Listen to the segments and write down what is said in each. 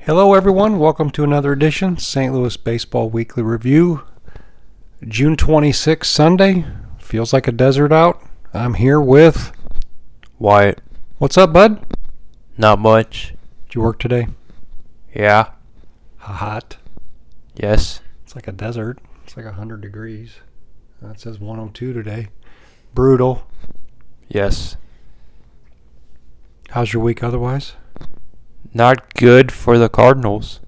Hello, everyone. Welcome to another edition, St. Louis Baseball Weekly Review. June 26th, Sunday. Feels like a desert out. I'm here with. Wyatt. What's up, bud? Not much. Did you work today? Yeah. Hot. Yes. It's like a desert. It's like 100 degrees. Uh, It says 102 today. Brutal. Yes. How's your week otherwise? Not good for the Cardinals.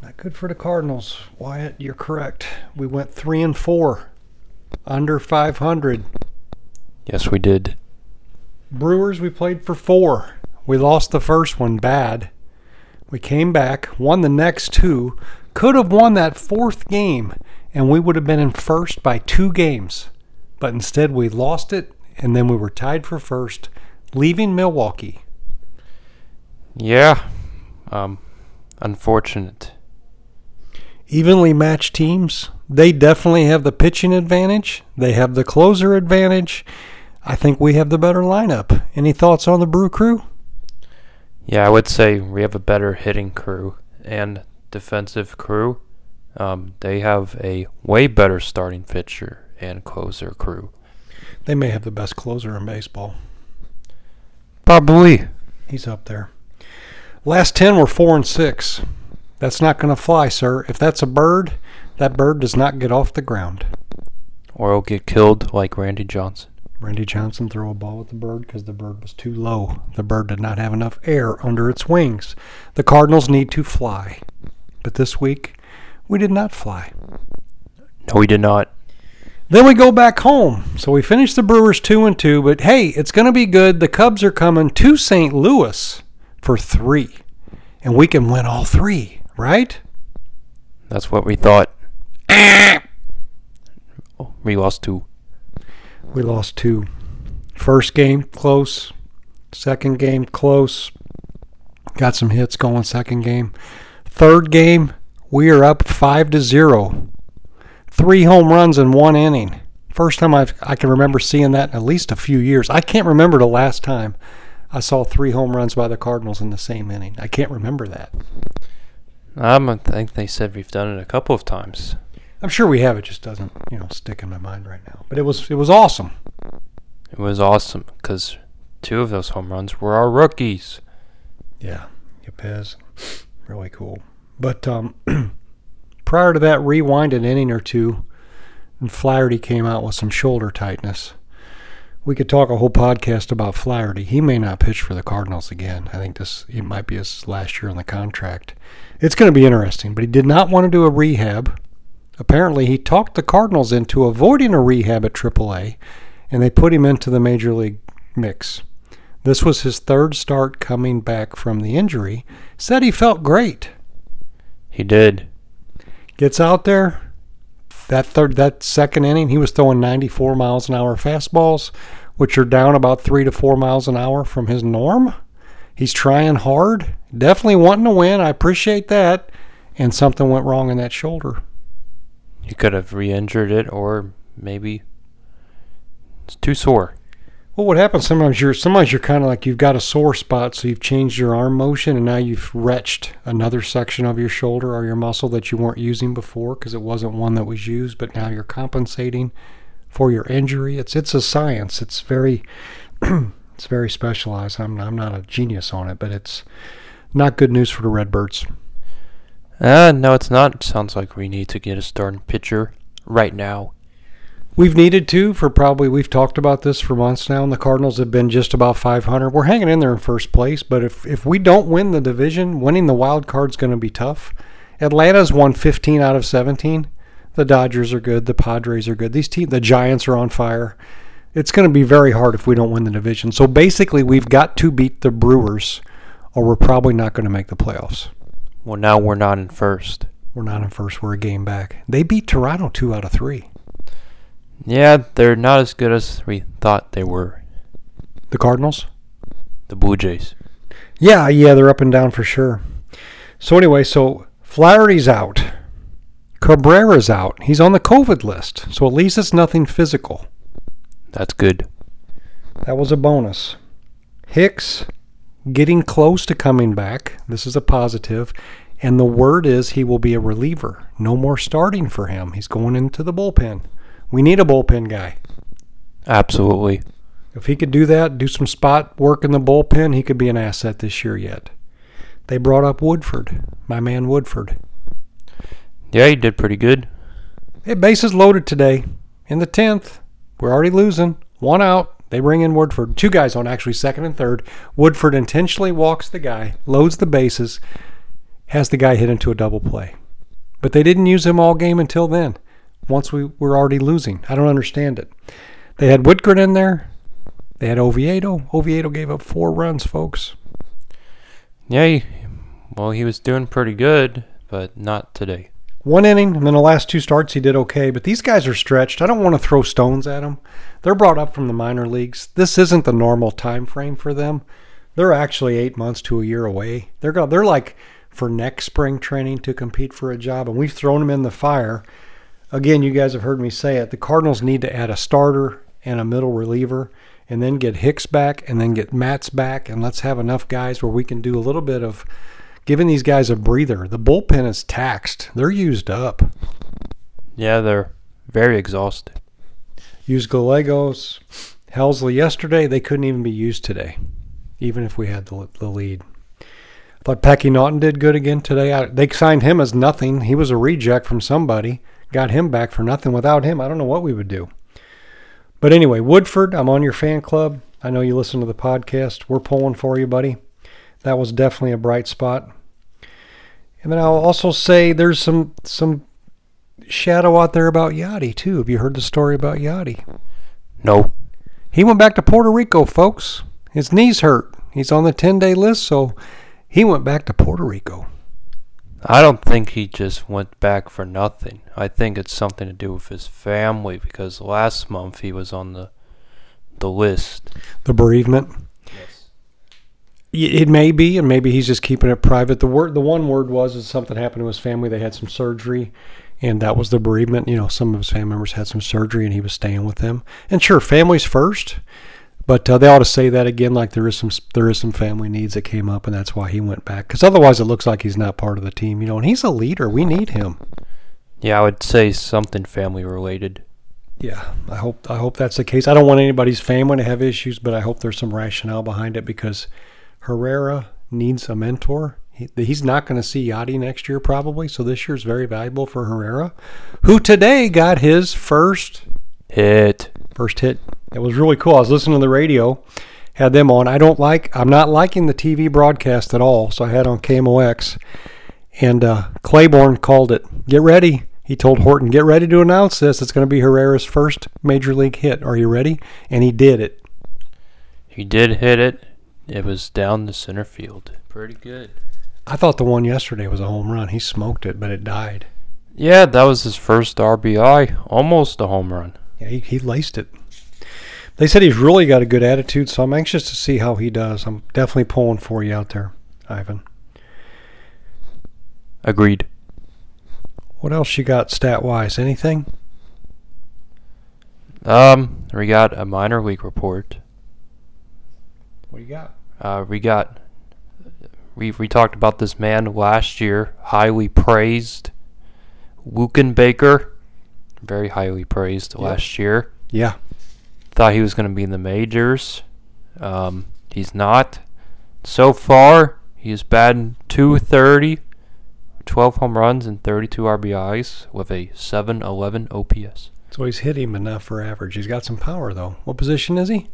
Not good for the Cardinals. Wyatt, you're correct. We went 3 and 4. Under 500. Yes, we did. Brewers, we played for four. We lost the first one bad. We came back, won the next two, could have won that fourth game, and we would have been in first by two games. But instead, we lost it, and then we were tied for first, leaving Milwaukee. Yeah. Um, unfortunate. Evenly matched teams. They definitely have the pitching advantage, they have the closer advantage. I think we have the better lineup. Any thoughts on the Brew Crew? Yeah, I would say we have a better hitting crew and defensive crew. Um, they have a way better starting pitcher and closer crew. They may have the best closer in baseball. Probably. He's up there. Last 10 were 4 and 6. That's not going to fly, sir. If that's a bird, that bird does not get off the ground. Or he'll get killed like Randy Johnson. Randy Johnson threw a ball at the bird because the bird was too low. The bird did not have enough air under its wings. The Cardinals need to fly. But this week, we did not fly. No, we did not. Then we go back home. So we finished the Brewers 2 and 2, but hey, it's going to be good. The Cubs are coming to St. Louis for 3. And we can win all 3, right? That's what we thought. Oh, we lost two. We lost two. First game close. Second game close. Got some hits going second game. Third game, we are up five to zero. Three home runs in one inning. First time I've, I can remember seeing that in at least a few years. I can't remember the last time I saw three home runs by the Cardinals in the same inning. I can't remember that. Um, I think they said we've done it a couple of times. I'm sure we have. It just doesn't, you know, stick in my mind right now. But it was it was awesome. It was awesome because two of those home runs were our rookies. Yeah, Yepez, really cool. But um, prior to that, rewind an inning or two, and Flaherty came out with some shoulder tightness. We could talk a whole podcast about Flaherty. He may not pitch for the Cardinals again. I think this it might be his last year on the contract. It's going to be interesting, but he did not want to do a rehab. Apparently, he talked the Cardinals into avoiding a rehab at AAA, and they put him into the major league mix. This was his third start coming back from the injury. Said he felt great. He did. Gets out there. That third, that second inning, he was throwing 94 miles an hour fastballs, which are down about three to four miles an hour from his norm. He's trying hard, definitely wanting to win. I appreciate that. And something went wrong in that shoulder. He could have re-injured it, or maybe it's too sore. Well, what happens sometimes you're sometimes you're kind of like you've got a sore spot, so you've changed your arm motion, and now you've wrenched another section of your shoulder or your muscle that you weren't using before because it wasn't one that was used, but now you're compensating for your injury. It's it's a science. It's very it's very specialized. I'm I'm not a genius on it, but it's not good news for the Redbirds. Uh, no, it's not. Sounds like we need to get a starting pitcher right now. We've needed to for probably we've talked about this for months now, and the Cardinals have been just about 500. We're hanging in there in first place, but if if we don't win the division, winning the wild card's going to be tough. Atlanta's won 15 out of 17. The Dodgers are good. The Padres are good. These teams, the Giants are on fire. It's going to be very hard if we don't win the division. So basically, we've got to beat the Brewers, or we're probably not going to make the playoffs. Well, now we're not in first. We're not in first. We're a game back. They beat Toronto two out of three. Yeah, they're not as good as we thought they were. The Cardinals? The Blue Jays. Yeah, yeah, they're up and down for sure. So anyway, so Flaherty's out. Cabrera's out. He's on the COVID list. So at least it's nothing physical. That's good. That was a bonus. Hicks getting close to coming back. This is a positive. And the word is he will be a reliever. No more starting for him. He's going into the bullpen. We need a bullpen guy. Absolutely. If he could do that, do some spot work in the bullpen, he could be an asset this year yet. They brought up Woodford, my man Woodford. Yeah, he did pretty good. Hey, bases loaded today. In the 10th, we're already losing. One out. They bring in Woodford. Two guys on actually second and third. Woodford intentionally walks the guy, loads the bases, has the guy hit into a double play. But they didn't use him all game until then, once we were already losing. I don't understand it. They had Whitgren in there. They had Oviedo. Oviedo gave up four runs, folks. Yeah, he, well, he was doing pretty good, but not today. One inning, and then the last two starts he did okay. But these guys are stretched. I don't want to throw stones at them. They're brought up from the minor leagues. This isn't the normal time frame for them. They're actually eight months to a year away. They're go, they're like for next spring training to compete for a job, and we've thrown them in the fire. Again, you guys have heard me say it. The Cardinals need to add a starter and a middle reliever, and then get Hicks back, and then get Matz back, and let's have enough guys where we can do a little bit of giving these guys a breather. The bullpen is taxed; they're used up. Yeah, they're very exhausted. Used Gallegos, Helsley yesterday. They couldn't even be used today, even if we had the, the lead. I thought Packy Naughton did good again today. I, they signed him as nothing. He was a reject from somebody. Got him back for nothing. Without him, I don't know what we would do. But anyway, Woodford, I'm on your fan club. I know you listen to the podcast. We're pulling for you, buddy. That was definitely a bright spot. And then I'll also say there's some some shadow out there about Yadi too. Have you heard the story about Yadi? No. He went back to Puerto Rico, folks. His knees hurt. He's on the 10 day list, so he went back to Puerto Rico. I don't think he just went back for nothing. I think it's something to do with his family because last month he was on the the list. The bereavement. It may be, and maybe he's just keeping it private. The word, the one word was, is something happened to his family. They had some surgery, and that was the bereavement. You know, some of his family members had some surgery, and he was staying with them. And sure, families first, but uh, they ought to say that again, like there is some there is some family needs that came up, and that's why he went back. Because otherwise, it looks like he's not part of the team. You know, and he's a leader. We need him. Yeah, I would say something family related. Yeah, I hope I hope that's the case. I don't want anybody's family to have issues, but I hope there's some rationale behind it because Herrera needs a mentor. He, he's not going to see Yadi next year probably, so this year is very valuable for Herrera, who today got his first Hit. first hit. It was really cool. I was listening to the radio, had them on. I don't like. I'm not liking the TV broadcast at all, so I had on KMOX, and uh, Claiborne called it. Get ready. He told Horton, "Get ready to announce this. It's going to be Herrera's first major league hit. Are you ready?" And he did it. He did hit it. It was down the center field. Pretty good. I thought the one yesterday was a home run. He smoked it, but it died. Yeah, that was his first RBI. Almost a home run. Yeah, he, he laced it. They said he's really got a good attitude, so I'm anxious to see how he does. I'm definitely pulling for you out there, Ivan. Agreed. What else you got stat wise? Anything? Um, we got a minor league report. What do you got? Uh, we got we we talked about this man last year, highly praised, Luken Baker, very highly praised last year. Yeah. Thought he was going to be in the majors. Um, he's not. So far, he's batting 230, 12 home runs and 32 RBIs with a 711 OPS. So he's hit him enough for average. He's got some power though. What position is he?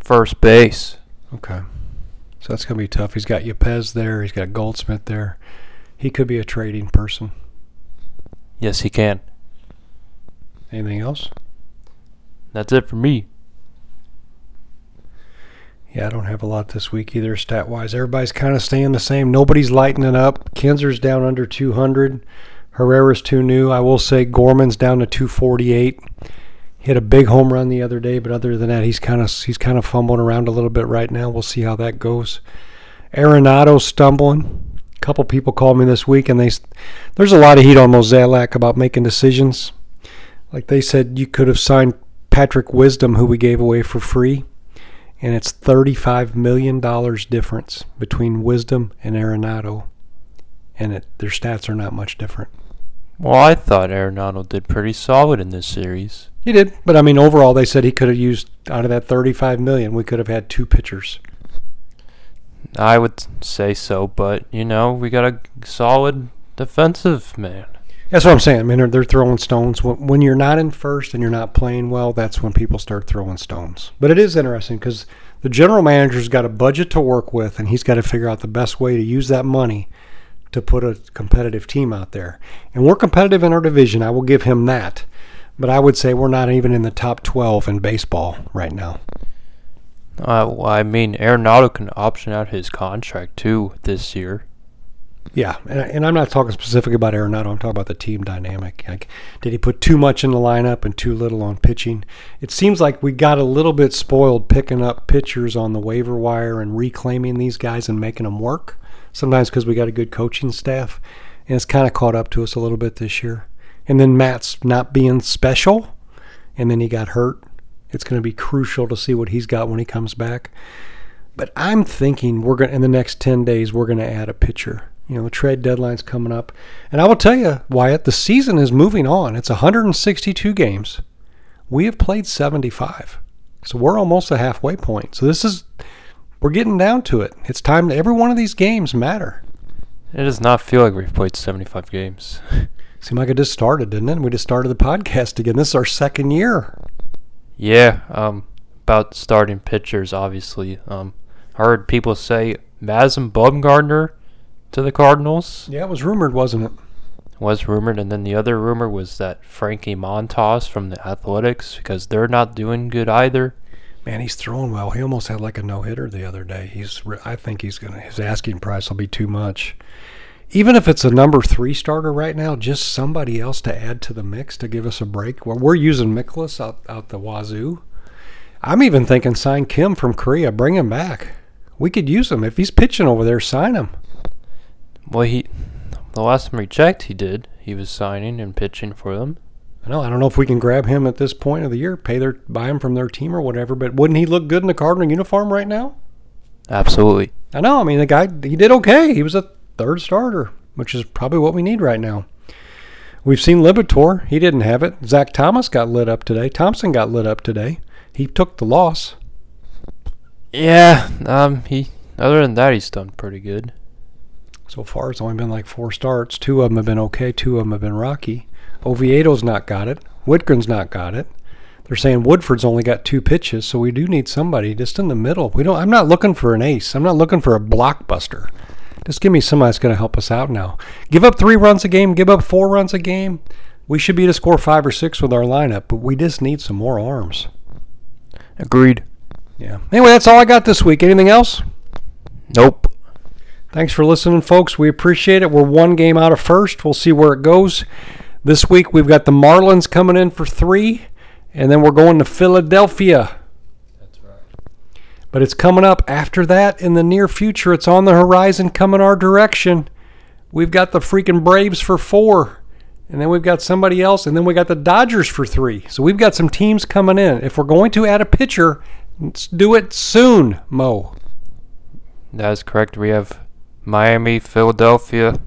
First base. Okay. So that's gonna be tough. He's got Yepez there. He's got Goldschmidt there. He could be a trading person. Yes, he can. Anything else? That's it for me. Yeah, I don't have a lot this week either, stat wise. Everybody's kind of staying the same. Nobody's lighting it up. Knizner's down under 200. Herrera's too new. I will say Gorman's down to 248. Hit a big home run the other day, but other than that, he's kind of he's kind of fumbling around a little bit right now. We'll see how that goes. Arenado stumbling. A couple people called me this week, and they there's a lot of heat on Mozeliak about making decisions. Like they said, you could have signed Patrick Wisdom, who we gave away for free, and it's $35 million difference between Wisdom and Arenado, and it, their stats are not much different. Well, I thought Arenado did pretty solid in this series. He did, but I mean, overall, they said he could have used out of that 35 million, we could have had two pitchers. I would say so, but you know, we got a solid defensive man. That's what I'm saying. I mean, they're, they're throwing stones. When, when you're not in first and you're not playing well, that's when people start throwing stones. But it is interesting because the general manager's got a budget to work with, and he's got to figure out the best way to use that money to put a competitive team out there. And we're competitive in our division. I will give him that. But I would say we're not even in the top 12 in baseball right now. Uh, well, I mean, Arenado can option out his contract too this year. Yeah, and, and I'm not talking specifically about Arenado. I'm talking about the team dynamic. Like, did he put too much in the lineup and too little on pitching? It seems like we got a little bit spoiled picking up pitchers on the waiver wire and reclaiming these guys and making them work. Sometimes because we got a good coaching staff, and it's kind of caught up to us a little bit this year. And then Matz not being special, and then he got hurt. It's going to be crucial to see what he's got when he comes back. But I'm thinking we're going to, in the next 10 days we're going to add a pitcher. You know, the trade deadline's coming up. And I will tell you, Wyatt, the season is moving on. It's 162 games. We have played 75. So we're almost a halfway point. So this is we're getting down to it. It's time to, every one of these games matter. It does not feel like we've played 75 games. Seemed like it just started, didn't it? We just started the podcast again. This is our second year. Yeah, um, about starting pitchers, obviously. Um, I heard people say Madison Bumgarner to the Cardinals. Yeah, it was rumored, wasn't it? Was rumored, and then the other rumor was that Frankie Montas from the Athletics, because they're not doing good either. Man, he's throwing well. He almost had like a no hitter the other day. He's, I think he's gonna. His asking price will be too much. Even if it's a number three starter right now, just somebody else to add to the mix to give us a break. Well, we're using Mikolas out out the wazoo. I'm even thinking sign Kim from Korea, bring him back. We could use him if he's pitching over there. Sign him. Well, he the last time we checked, he did. He was signing and pitching for them. I know. I don't know if we can grab him at this point of the year, pay their buy him from their team or whatever. But wouldn't he look good in the Cardinal uniform right now? Absolutely. I know. I mean, the guy he did okay. He was a third starter, which is probably what we need right now. We've seen Liberatore. He didn't have it. Zack Thompson got lit up today. Thompson got lit up today. He took the loss. Yeah. Um. He. Other than that, he's done pretty good. So far, it's only been like four starts. Two of them have been okay. Two of them have been rocky. Oviedo's not got it. Whitgren's not got it. They're saying Woodford's only got two pitches, so we do need somebody just in the middle. We don't. I'm not looking for an ace. I'm not looking for a blockbuster. Just give me somebody that's going to help us out now. Give up three runs a game. Give up four runs a game. We should be to score five or six with our lineup, but we just need some more arms. Agreed. Yeah. Anyway, that's all I got this week. Anything else? Nope. Thanks for listening, folks. We appreciate it. We're one game out of first. We'll see where it goes. This week we've got the Marlins coming in for three, and then we're going to Philadelphia. That's right. But it's coming up after that in the near future. It's on the horizon coming our direction. We've got the freaking Braves for four. And then we've got somebody else. And then we got the Dodgers for three. So we've got some teams coming in. If we're going to add a pitcher, let's do it soon, Mo. That is correct. We have Miami, Philadelphia,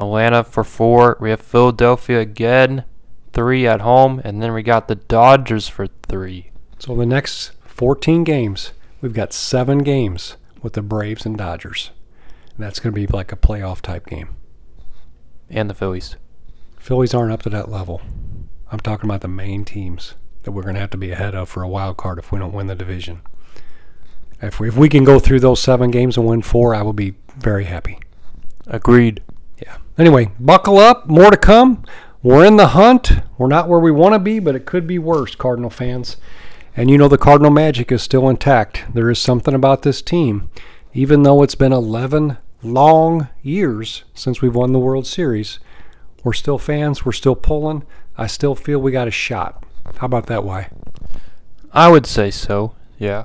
Atlanta for four. We have Philadelphia again, three at home. And then we got the Dodgers for three. So the next 14 games, we've got seven games with the Braves and Dodgers. And that's going to be like a playoff type game. And the Phillies. Phillies aren't up to that level. I'm talking about the main teams that we're going to have to be ahead of for a wild card if we don't win the division. If we, if we can go through those seven games and win four, I will be very happy. Agreed. Yeah. Anyway, buckle up. More to come. We're in the hunt. We're not where we want to be, but it could be worse, Cardinal fans. And you know the Cardinal magic is still intact. There is something about this team, even though it's been 11 long years since we've won the World Series. We're still fans. We're still pulling. I still feel we got a shot. How about that, Y? I would say so. Yeah.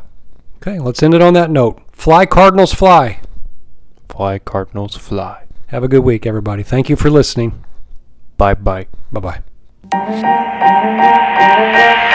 Okay, let's end it on that note. Fly, Cardinals, fly. Fly Cardinals fly. Have a good week, everybody. Thank you for listening. Bye bye. Bye bye.